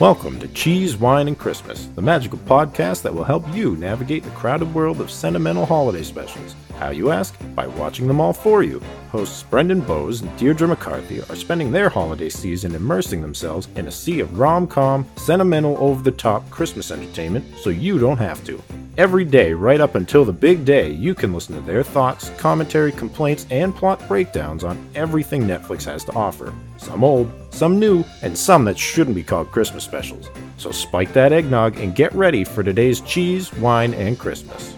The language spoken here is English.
Welcome to Cheese, Wine, and Christmas, the magical podcast that will help you navigate the crowded world of sentimental holiday specials. How you ask? By watching them all for you. Hosts Brendan Bowes and Deirdre McCarthy are spending their holiday season immersing themselves in a sea of rom com, sentimental, over the top Christmas entertainment so you don't have to. Every day, right up until the big day, you can listen to their thoughts, commentary, complaints, and plot breakdowns on everything Netflix has to offer. Some old, some new, and some that shouldn't be called Christmas specials. So spike that eggnog and get ready for today's cheese, wine, and Christmas.